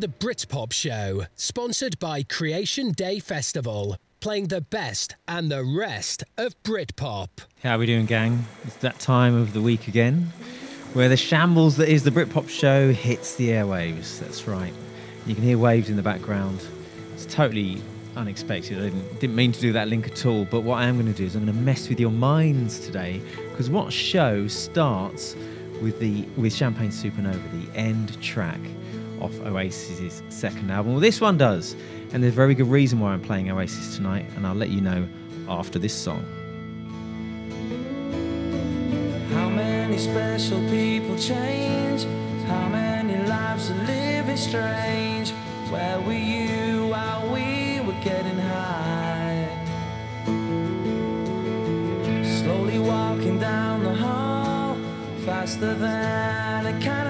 The Britpop Show, sponsored by Creation Day Festival, playing the best and the rest of Britpop. How are we doing, gang? It's that time of the week again where the shambles that is the Britpop Show hits the airwaves. That's right. You can hear waves in the background. It's totally unexpected. I didn't, didn't mean to do that link at all, but what I am going to do is I'm going to mess with your minds today because what show starts with the with Champagne Supernova, the end track off Oasis's second album. Well, this one does, and there's a very good reason why I'm playing Oasis tonight, and I'll let you know after this song. How many special people change? How many lives are living strange? Where were you while we were getting high? Slowly walking down the hall, faster than a cannonball.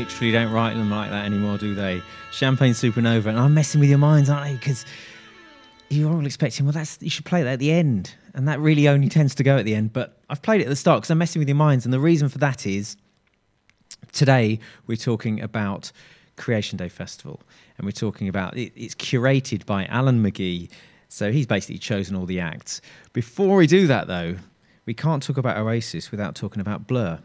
literally don't write them like that anymore, do they? Champagne Supernova, and I'm messing with your minds, aren't I? Because you're all expecting, well, that's you should play that at the end, and that really only tends to go at the end. But I've played it at the start because I'm messing with your minds, and the reason for that is today we're talking about Creation Day Festival, and we're talking about it, it's curated by Alan McGee, so he's basically chosen all the acts. Before we do that, though, we can't talk about Oasis without talking about Blur.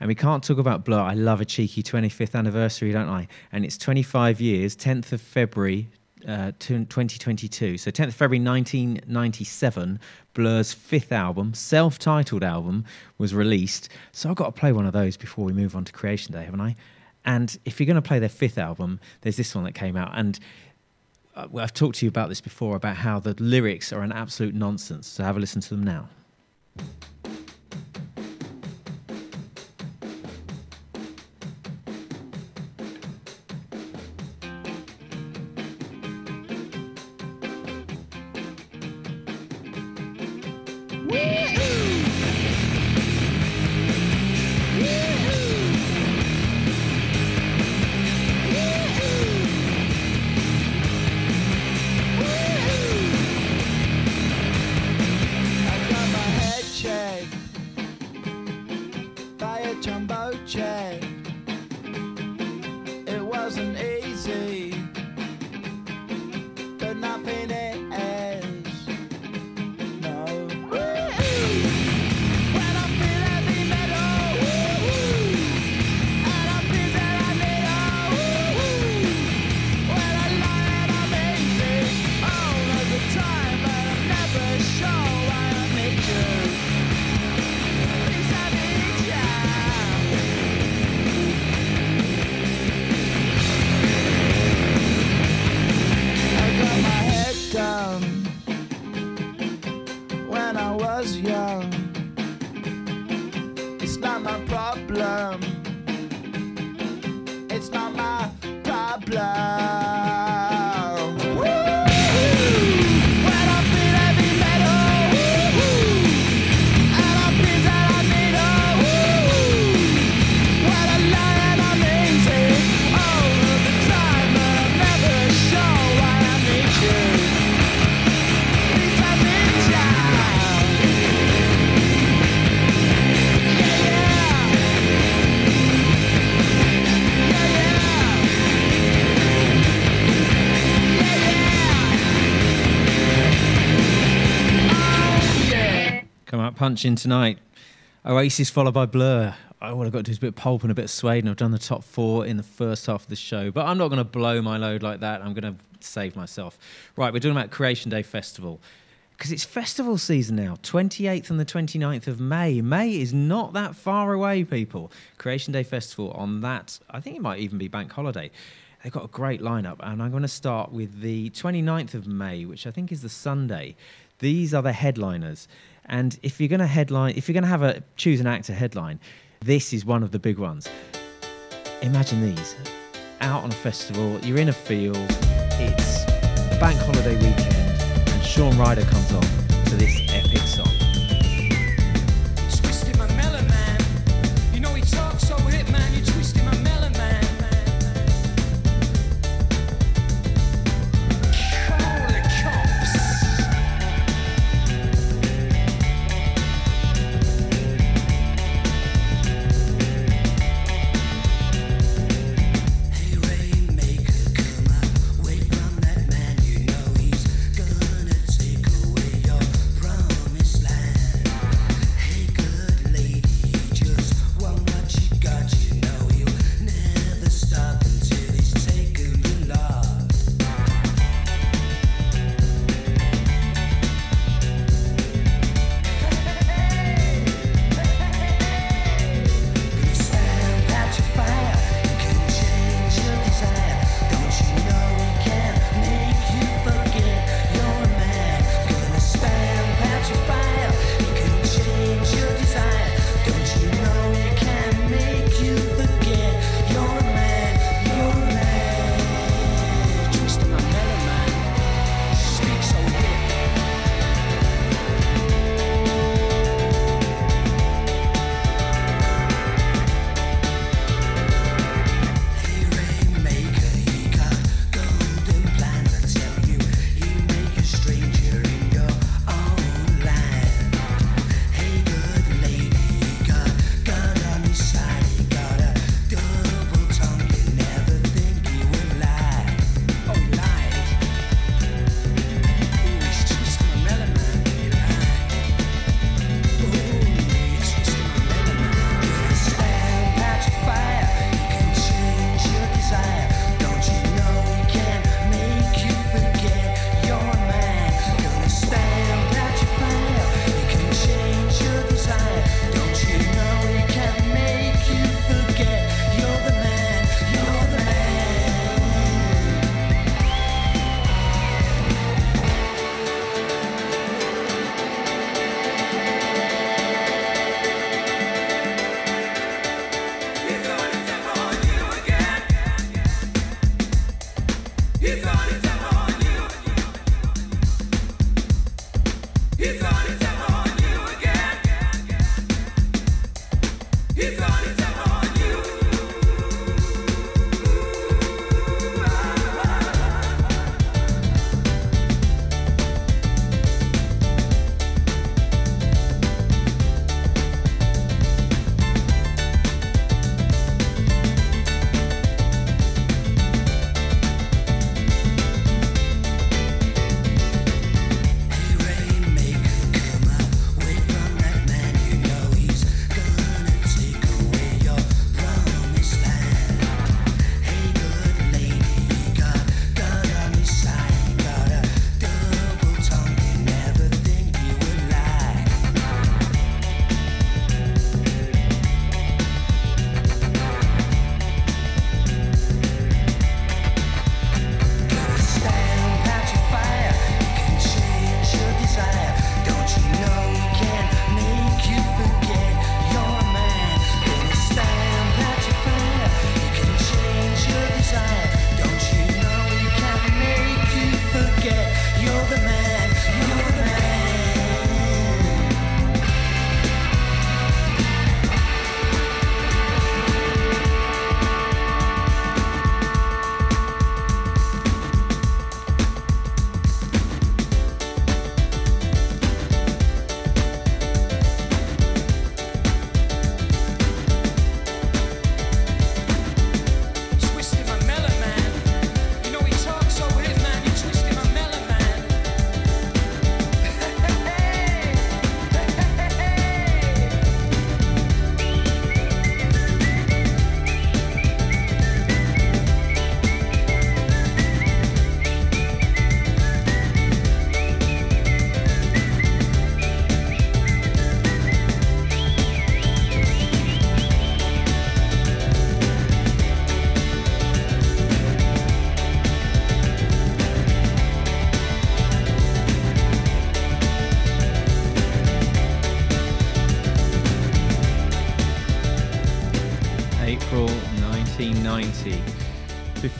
And we can't talk about Blur. I love a cheeky 25th anniversary, don't I? And it's 25 years, 10th of February uh, 2022. So 10th of February 1997, Blur's fifth album, self-titled album, was released. So I've got to play one of those before we move on to Creation Day, haven't I? And if you're going to play their fifth album, there's this one that came out. And uh, I've talked to you about this before about how the lyrics are an absolute nonsense. So have a listen to them now. Punching tonight. Oasis followed by Blur. I would have got to do is a bit of Pulp and a bit of Suede, and I've done the top four in the first half of the show. But I'm not going to blow my load like that. I'm going to save myself. Right, we're talking about Creation Day Festival because it's festival season now 28th and the 29th of May. May is not that far away, people. Creation Day Festival on that, I think it might even be bank holiday. They've got a great lineup, and I'm going to start with the 29th of May, which I think is the Sunday. These are the headliners. And if you're going to headline, if you're going to have a choose an actor headline, this is one of the big ones. Imagine these out on a festival, you're in a field, it's bank holiday weekend, and Shaun Ryder comes on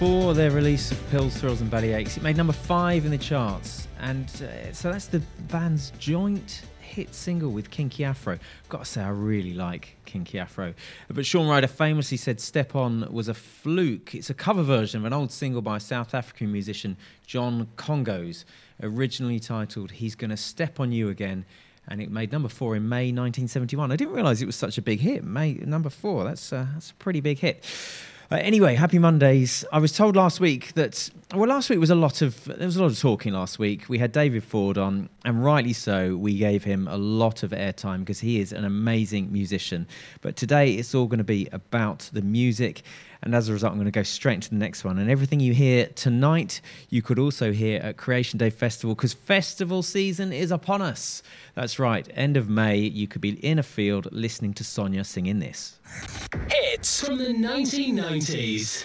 before their release of Pills, Thrills and Bellyaches, it made number five in the charts. And uh, so that's the band's joint hit single with Kinky Afro. Got to say, I really like Kinky Afro. But Shaun Ryder famously said Step On was a fluke. It's a cover version of an old single by South African musician John Kongos, originally titled He's Gonna Step On You Again. And it made number four in May 1971. I didn't realise it was such a big hit. May number four. That's uh, that's a pretty big hit. Uh, anyway, happy Mondays. I was told last week that well, last week was a lot of there was a lot of talking last week. We had David Ford on, and rightly so. We gave him a lot of airtime because he is an amazing musician. But today it's all going to be about the music and as a result, I'm going to go straight into the next one. And everything you hear tonight, you could also hear at Creation Day Festival because festival season is upon us. That's right, end of May, you could be in a field listening to Sonya singing this. Hits from the 1990s.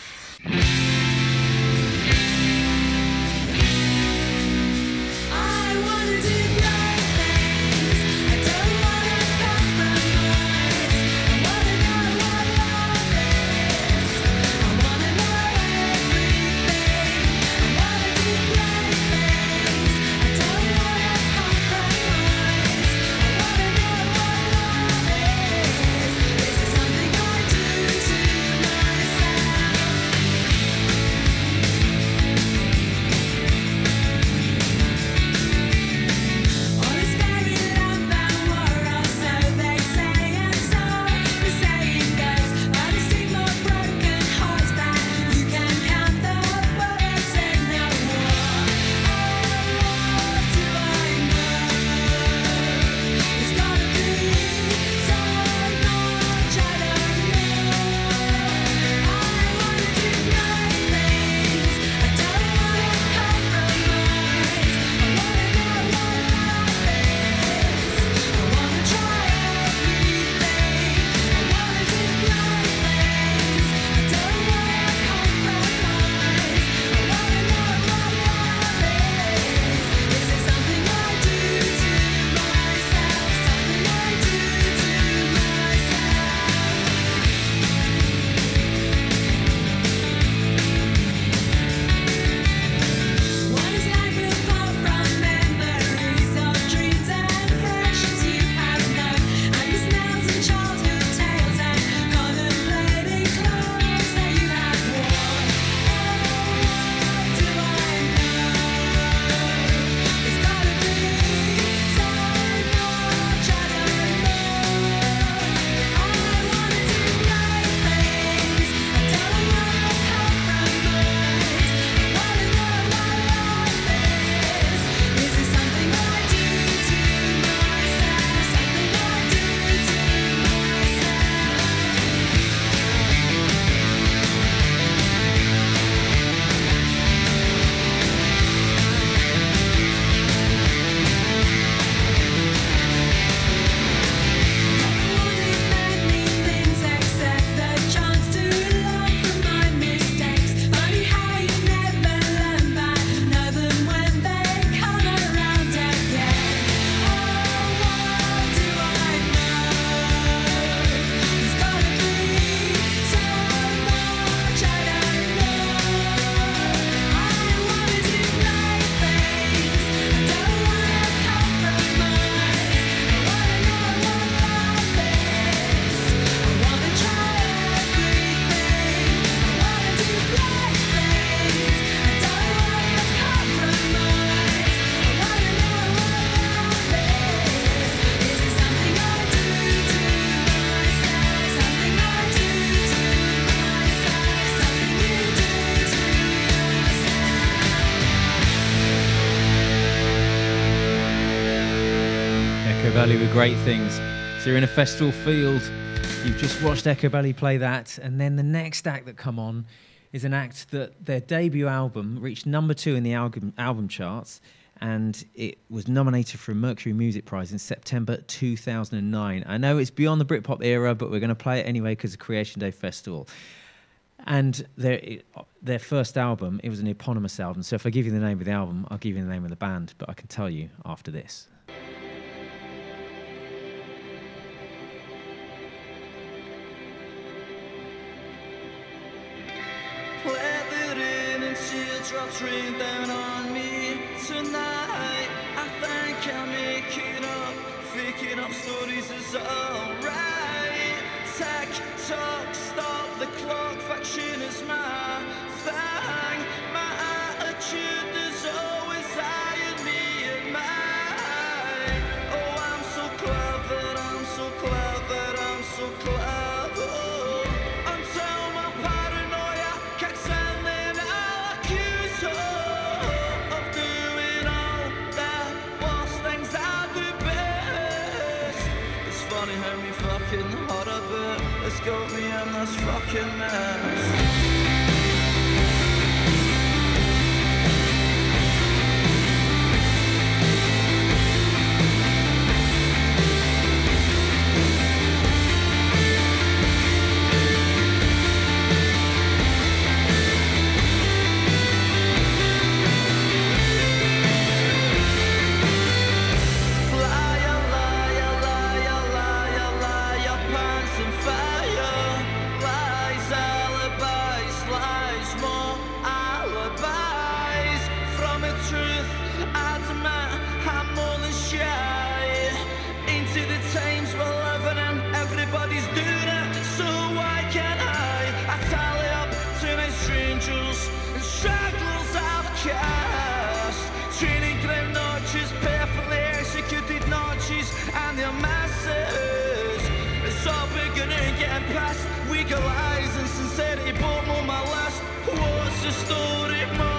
Great things. So you're in a festival field, you've just watched Echobelly play that, and then the next act that come on is an act that their debut album reached number two in the album, album charts, and it was nominated for a Mercury Music Prize in September 2009. I know it's beyond the Britpop era, but we're going to play it anyway because of Creation Day Festival. And their their first album, it was an eponymous album. So if I give you the name of the album, I'll give you the name of the band, but I can tell you after this. Rain down on me tonight. I think I'll make it up. Up stories is alright. Tech talk, this I've cast. Training ground notches, perfectly executed notches, and their masses. It's all beginning, getting past weaker lies and sincerity, but on my list. What's the story? More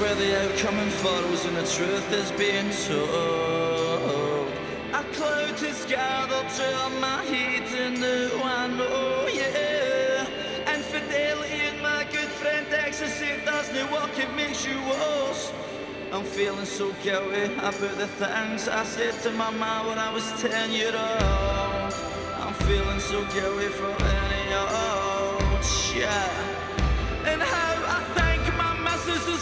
where the outcome unfurls and the truth is being told. A cloud has gathered to my heat and now I know, yeah. Infidelity and my good friend ecstasy doesn't work, it makes you worse. I'm feeling so guilty about the things I said to my mom when I was 10 years old. I'm feeling so guilty for any old shit. And how I think my missus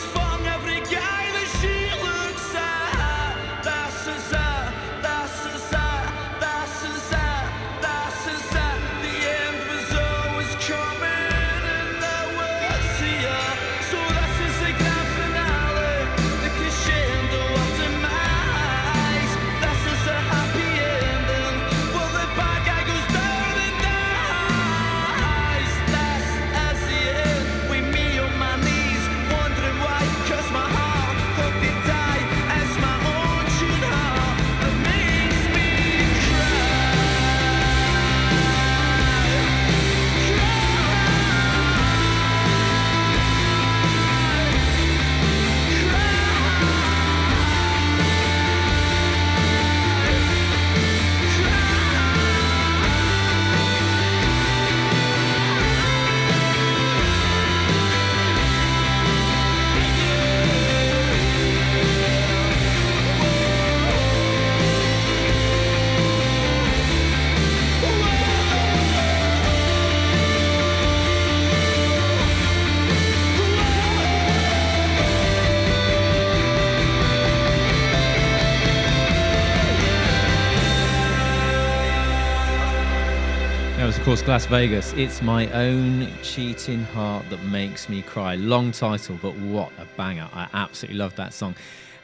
course, Glasvegas. It's my own cheating heart that makes me cry. Long title, but what a banger. I absolutely love that song.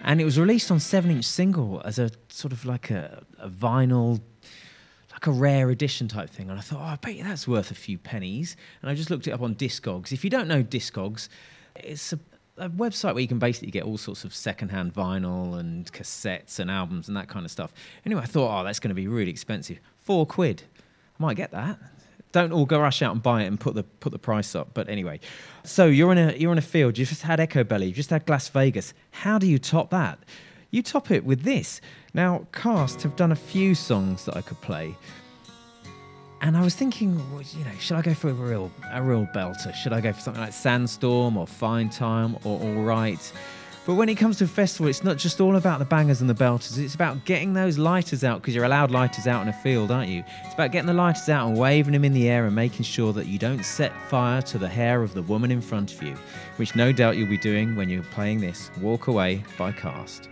And it was released on 7 inch single as a sort of like a, a vinyl like a rare edition type thing. And I thought, oh, I bet you that's worth a few pennies. And I just looked it up on Discogs. If you don't know Discogs, it's a, a website where you can basically get all sorts of secondhand vinyl and cassettes and albums and that kind of stuff. Anyway, I thought, oh, that's going to be really expensive. Four quid. I might get that. Don't all go rush out and buy it and put the put the price up. But anyway, so you're in a you're in a field. You just had Echobelly. You just had Glasvegas. How do you top that? You top it with this. Now, Cast have done a few songs that I could play, and I was thinking, you know, should I go for a real a real belter? Should I go for something like Sandstorm or Fine Time or All Right? But when it comes to a festival, it's not just all about the bangers and the belters. It's about getting those lighters out because you're allowed lighters out in a field, aren't you? It's about getting the lighters out and waving them in the air and making sure that you don't set fire to the hair of the woman in front of you, which no doubt you'll be doing when you're playing this Walk Away by Cast.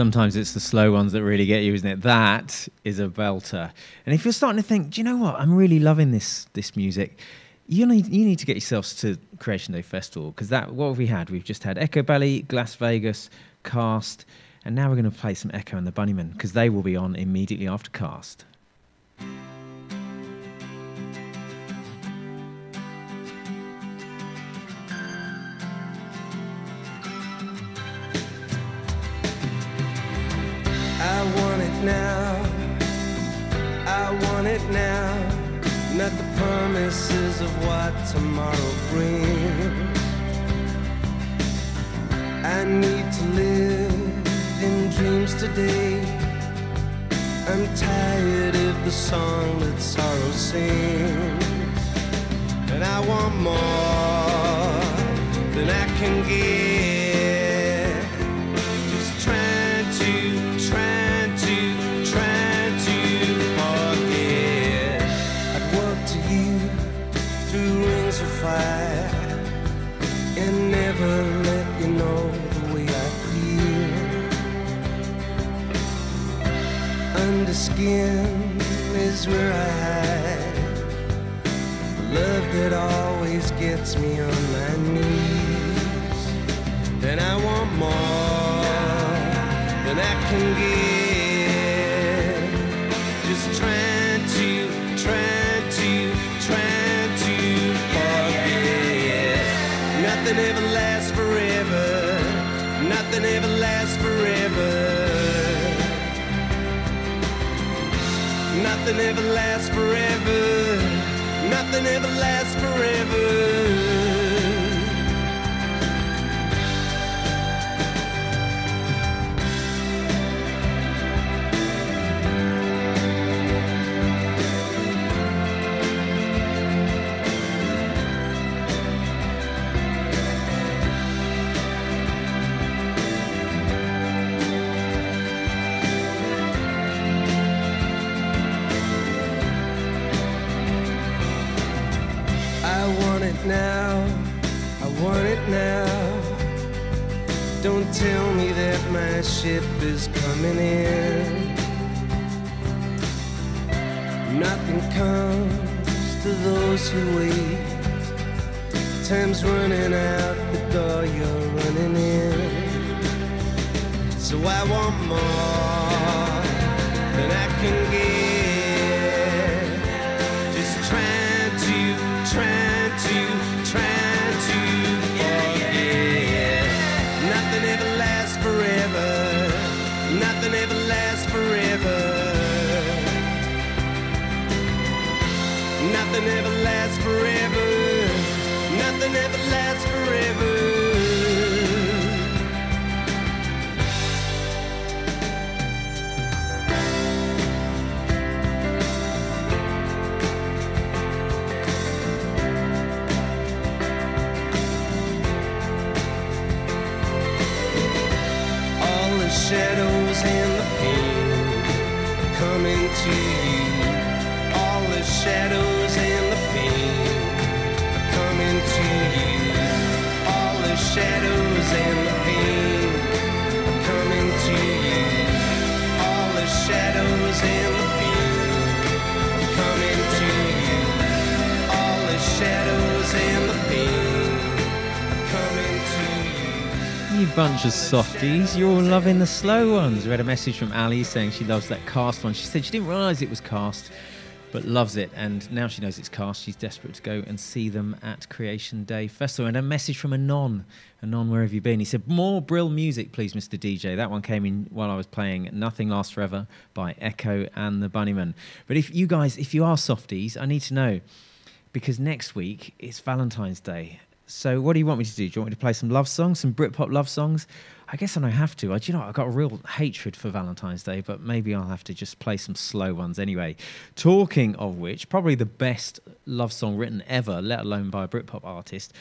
Sometimes it's the slow ones that really get you, isn't it? That is a belter. And if you're starting to think, do you know what? I'm really loving this this music. You need you need to get yourselves to Creation Day Festival because that what have we had? We've just had Echo Belly, Glasvegas, Cast, and now we're going to play some Echo and the Bunnymen because they will be on immediately after Cast. Now. I want it now. Not the promises of what tomorrow brings. I need to live in dreams today. I'm tired of the song that sorrow sings. And I want more than I can get. Skin is where I hide. Love that always gets me on my knees. And I want more Nothing ever lasts forever. Nothing ever lasts forever. Now. I want it now. Don't tell me that my ship is coming in. Nothing comes to those who wait. Time's running out the door you're running in. So I want more than I can get. Shadows the you. Bunch of softies, you're all loving the slow ones. We had a message from Ali saying she loves that cast one. She said she didn't realise it was cast, but loves it. And now she knows it's cast, she's desperate to go and see them at Creation Day Festival. And a message from Anon. Anon, where have you been? He said, More Brill music, please, Mr. DJ. That one came in while I was playing Nothing Lasts Forever by Echo and the Bunnymen. But if you guys, if you are softies, I need to know because next week it's Valentine's Day. So what do you want me to do? Do you want me to play some love songs, some Britpop love songs? I guess I don't have to. I, do you know, I've got a real hatred for Valentine's Day, but maybe I'll have to just play some slow ones anyway. Talking of which, probably the best love song written ever, let alone by a Britpop artist,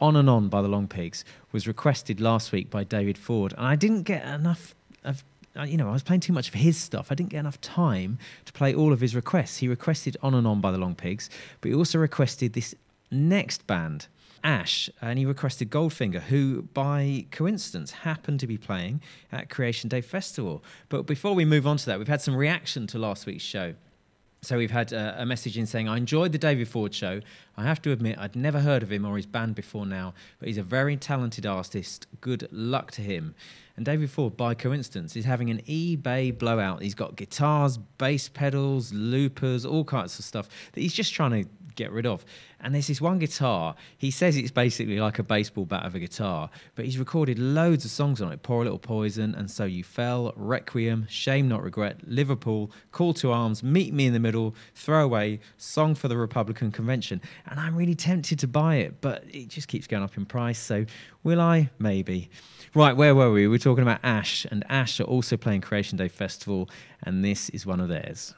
On and On by the Longpigs, was requested last week by David Ford. And I didn't get enough of uh, you know, I was playing too much of his stuff. I didn't get enough time to play all of his requests. He requested On and On by the Longpigs, but he also requested this next band, Ash, and he requested Goldfinger, who by coincidence happened to be playing at Creation Day Festival. But before we move on to that, we've had some reaction to last week's show. So we've had uh, a message in saying, I enjoyed the David Ford show. I have to admit, I'd never heard of him or his band before now, but he's a very talented artist. Good luck to him. And David Ford, by coincidence, is having an eBay blowout. He's got guitars, bass pedals, loopers, all kinds of stuff that he's just trying to get rid of. And there's this one guitar. He says it's basically like a baseball bat of a guitar, but he's recorded loads of songs on it. Pour a Little Poison, And So You Fell, Requiem, Shame Not Regret, Liverpool, Call to Arms, Meet Me in the Middle, Throwaway, Song for the Republican Convention. And I'm really tempted to buy it, but it just keeps going up in price. So will I? Maybe. Right, where were we? We are talking about Ash, and Ash are also playing Creation Day Festival, and this is one of theirs.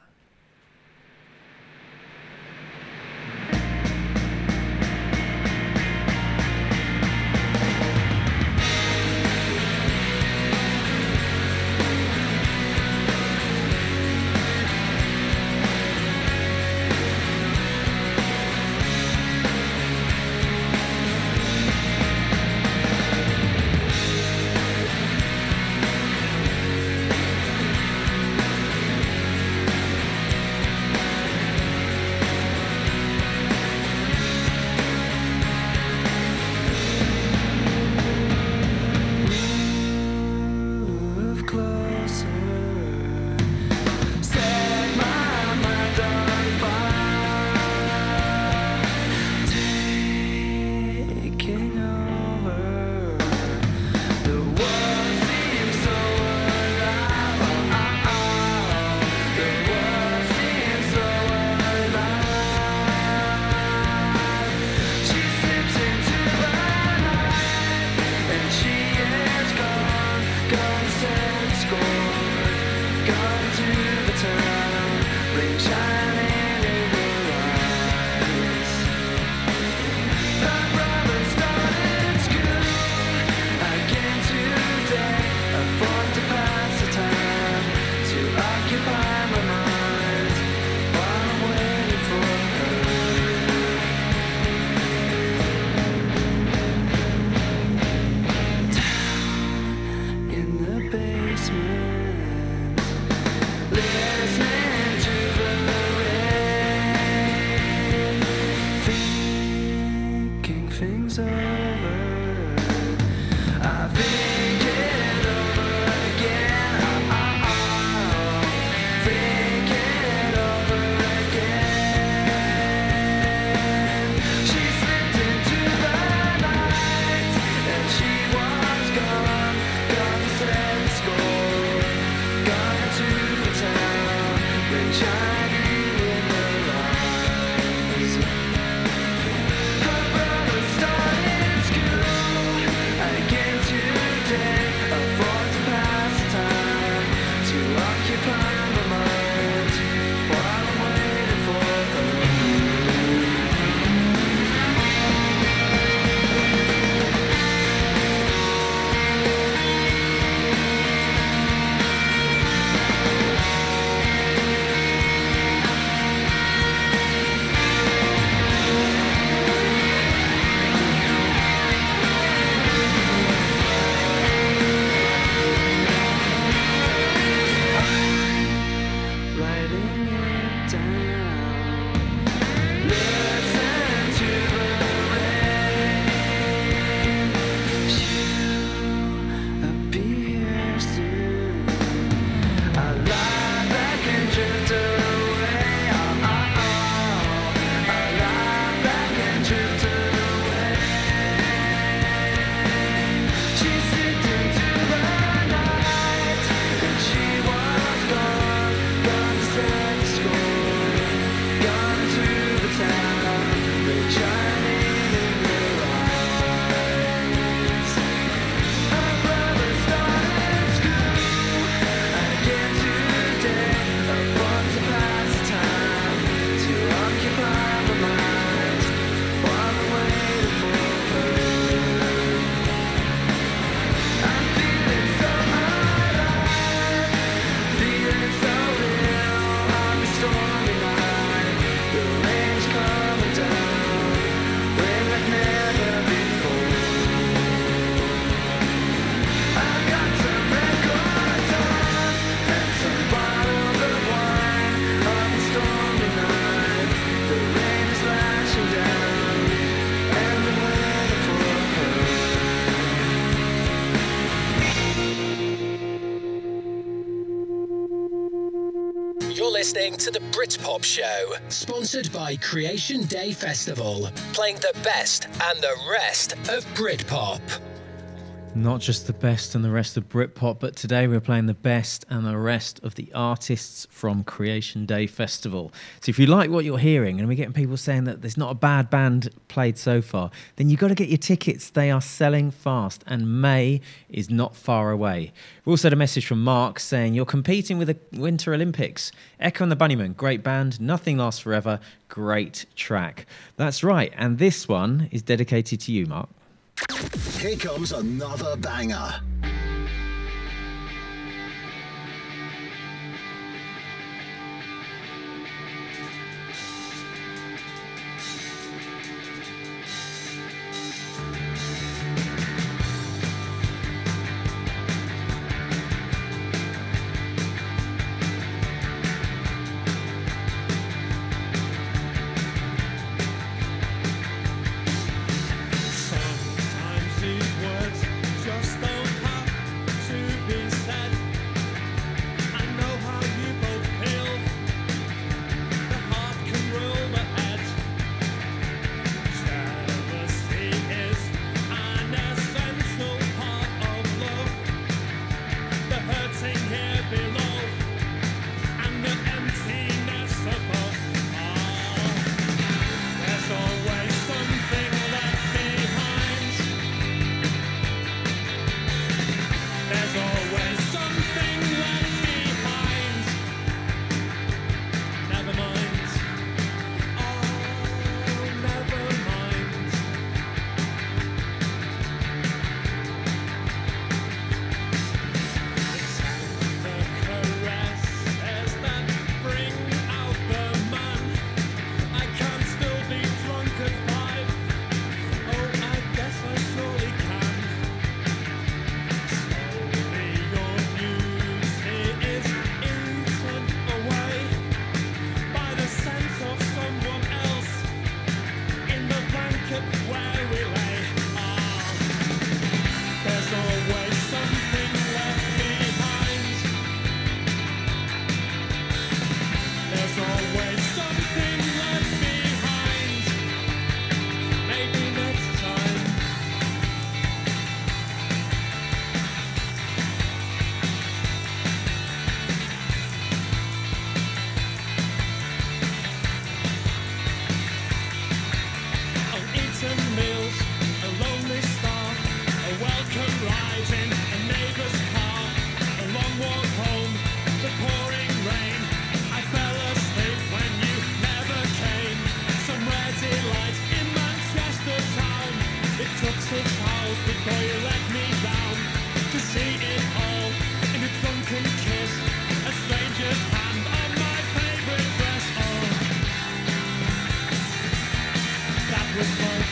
Britpop Show, sponsored by Creation Day Festival, playing the best and the rest of Britpop. Not just the best and the rest of Britpop, but today we're playing the best and the rest of the artists from Creation Day Festival. So if you like what you're hearing, and we're getting people saying that there's not a bad band played so far, then you've got to get your tickets. They are selling fast, and May is not far away. We also had a message from Mark saying, You're competing with the Winter Olympics. Echo and the Bunnymen, great band. Nothing lasts forever. Great track. That's right. And this one is dedicated to you, Mark. Here comes another banger. Was my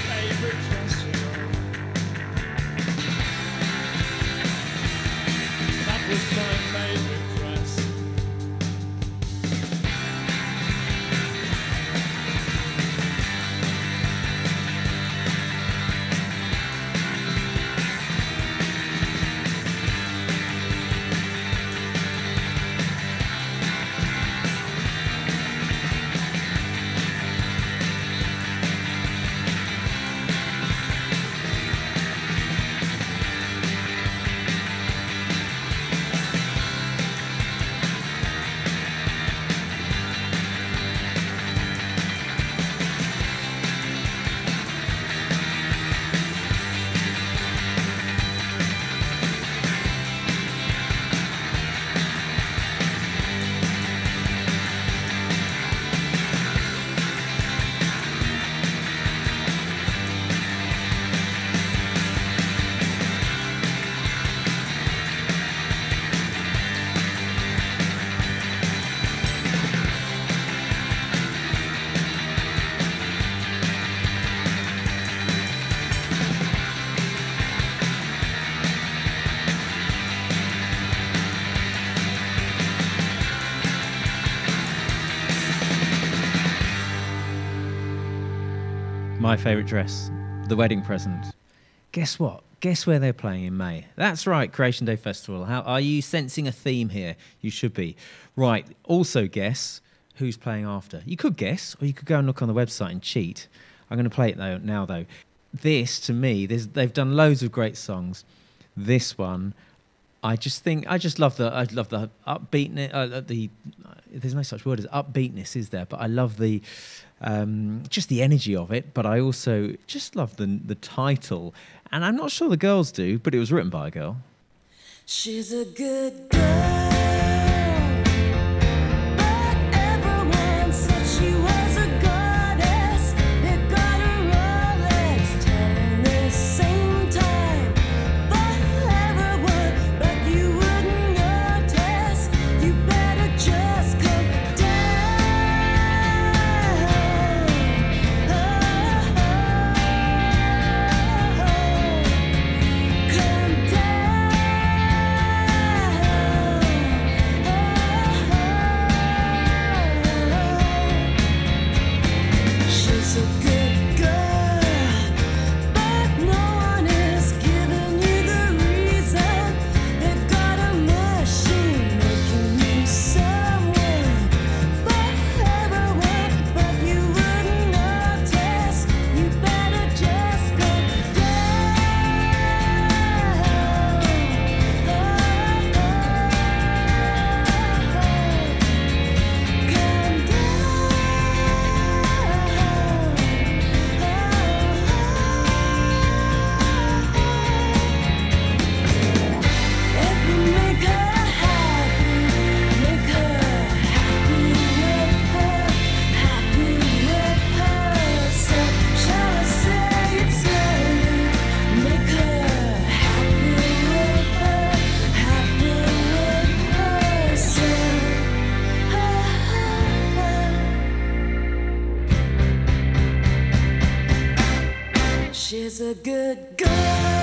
favourite dress, the wedding present. Guess what? Guess where they're playing in May? That's right, Creation Day Festival. How are you sensing a theme here? You should be. Right. Also, guess who's playing after. You could guess, or you could go and look on the website and cheat. I'm going to play it though now though. This to me, they've done loads of great songs. This one, I just think I just love the I love the upbeatness. Uh, the there's no such word as upbeatness, is there? But I love the um, just the energy of it. But I also just love the the title, and I'm not sure the girls do, but it was written by a girl. She's a good girl, She's a good girl.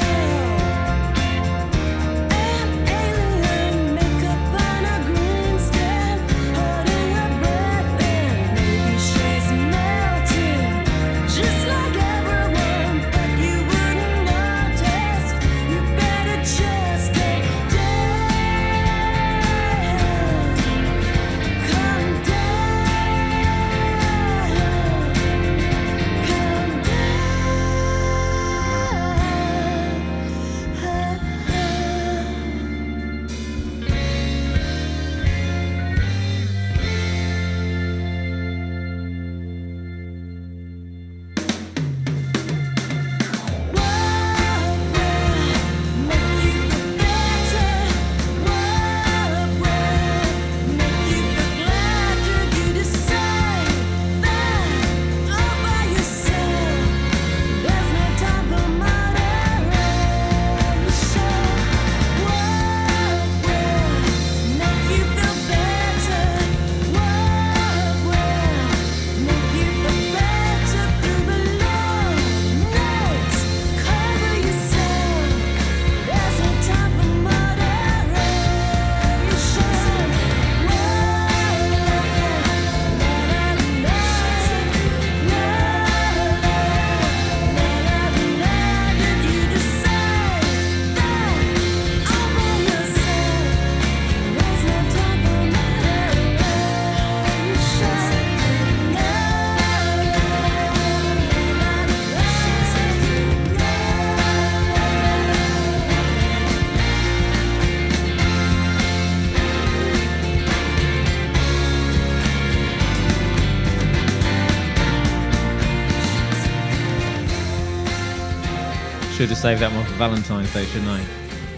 Should have saved that one for Valentine's Day, shouldn't I?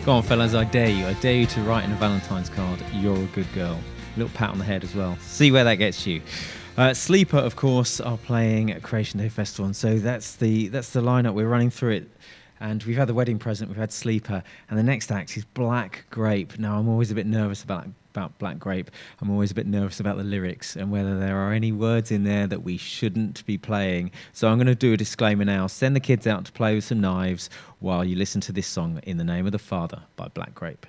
Go on, fellas, I dare you. I dare you to write in a Valentine's card, you're a good girl. A little pat on the head as well. See where that gets you. Uh, Sleeper, of course, are playing at Creation Day Festival, and so that's the that's the lineup. We're running through it, and we've had the wedding present, we've had Sleeper, and the next act is Black Grape. Now, I'm always a bit nervous about about Black Grape. I'm always a bit nervous about the lyrics and whether there are any words in there that we shouldn't be playing. So I'm going to do a disclaimer now. Send the kids out to play with some knives while you listen to this song, "In the Name of the Father" by Black Grape.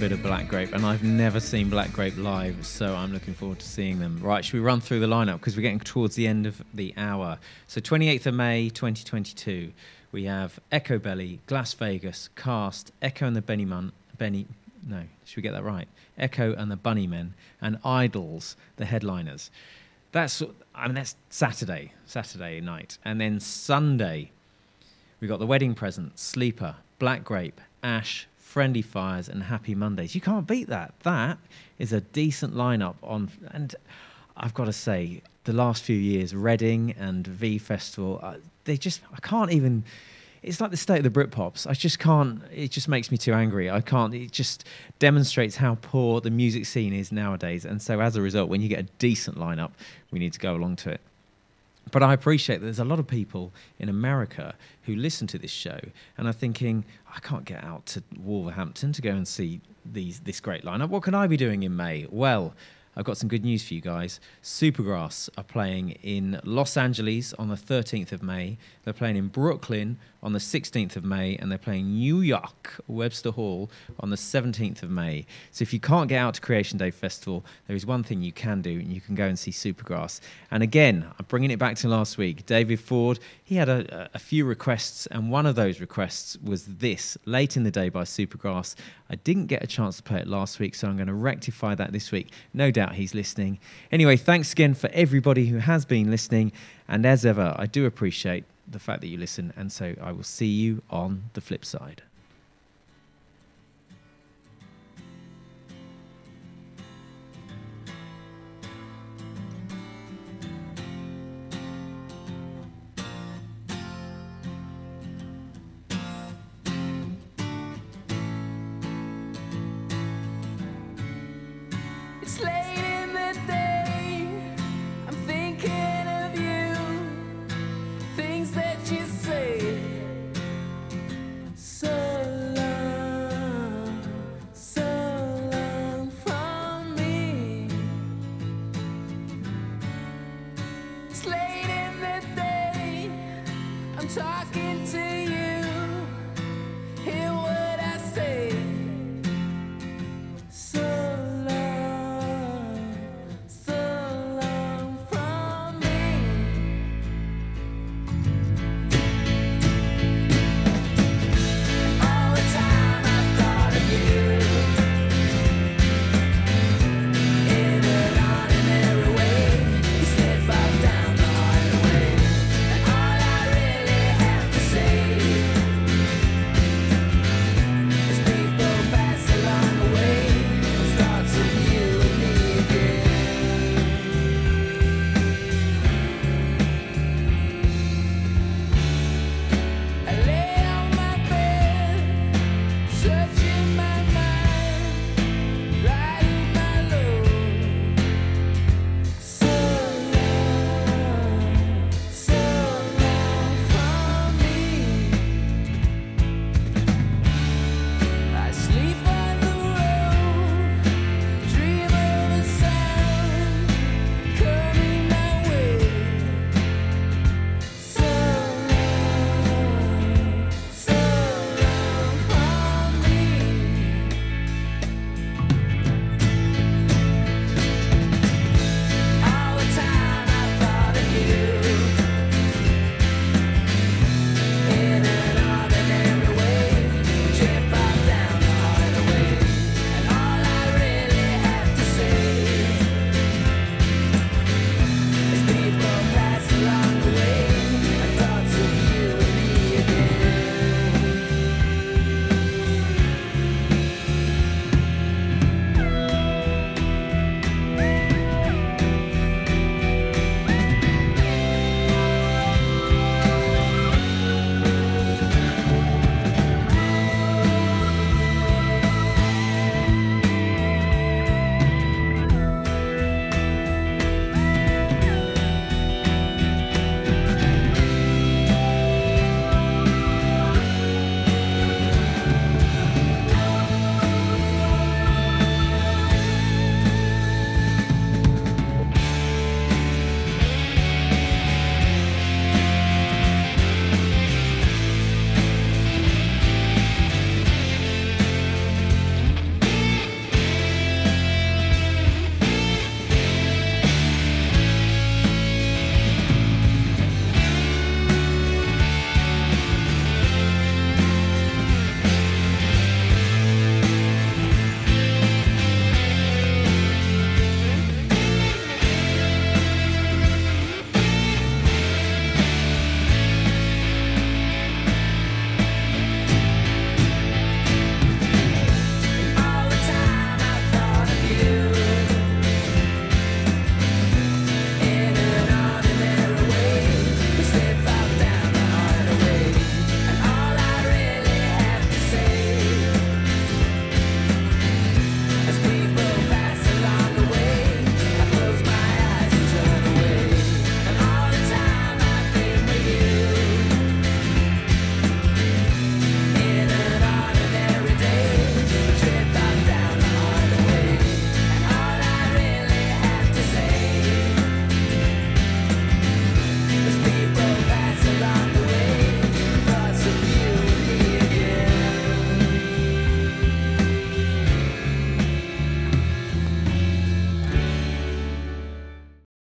Bit of Black Grape, and I've never seen Black Grape live, so I'm looking forward to seeing them. Right, should we run through the lineup because we're getting towards the end of the hour? So, 28th of May, 2022, we have Echobelly, Glass Vegas, Cast, Echo and the Benny Mun, Benny. No, should we get that right? Echo and the Bunnymen, and Idols, the headliners. That's I mean that's Saturday, Saturday night, and then Sunday we got the wedding present, Sleeper, Black Grape, Ash, Friendly Fires, and Happy Mondays. You can't beat that. That is a decent lineup on. And I've got to say, the last few years, Reading and V Festival, uh, they just I can't even. It's like the state of the Britpops. I just can't. It just makes me too angry. I can't. It just demonstrates how poor the music scene is nowadays. And so, as a result, when you get a decent lineup, we need to go along to it. But I appreciate that there's a lot of people in America who listen to this show and are thinking, I can't get out to Wolverhampton to go and see these this great lineup. What can I be doing in May? Well, I've got some good news for you guys. Supergrass are playing in Los Angeles on the 13th of May. They're playing in Brooklyn on the 16th of May, and they're playing New York, Webster Hall, on the 17th of May. So if you can't get out to Creation Day Festival, there is one thing you can do, and you can go and see Supergrass. And again, I'm bringing it back to last week. David Ford, he had a, a few requests, and one of those requests was this, Late in the Day by Supergrass. I didn't get a chance to play it last week, so I'm going to rectify that this week. No doubt he's listening. Anyway, thanks again for everybody who has been listening. And as ever, I do appreciate the fact that you listen. And so I will see you on the flip side.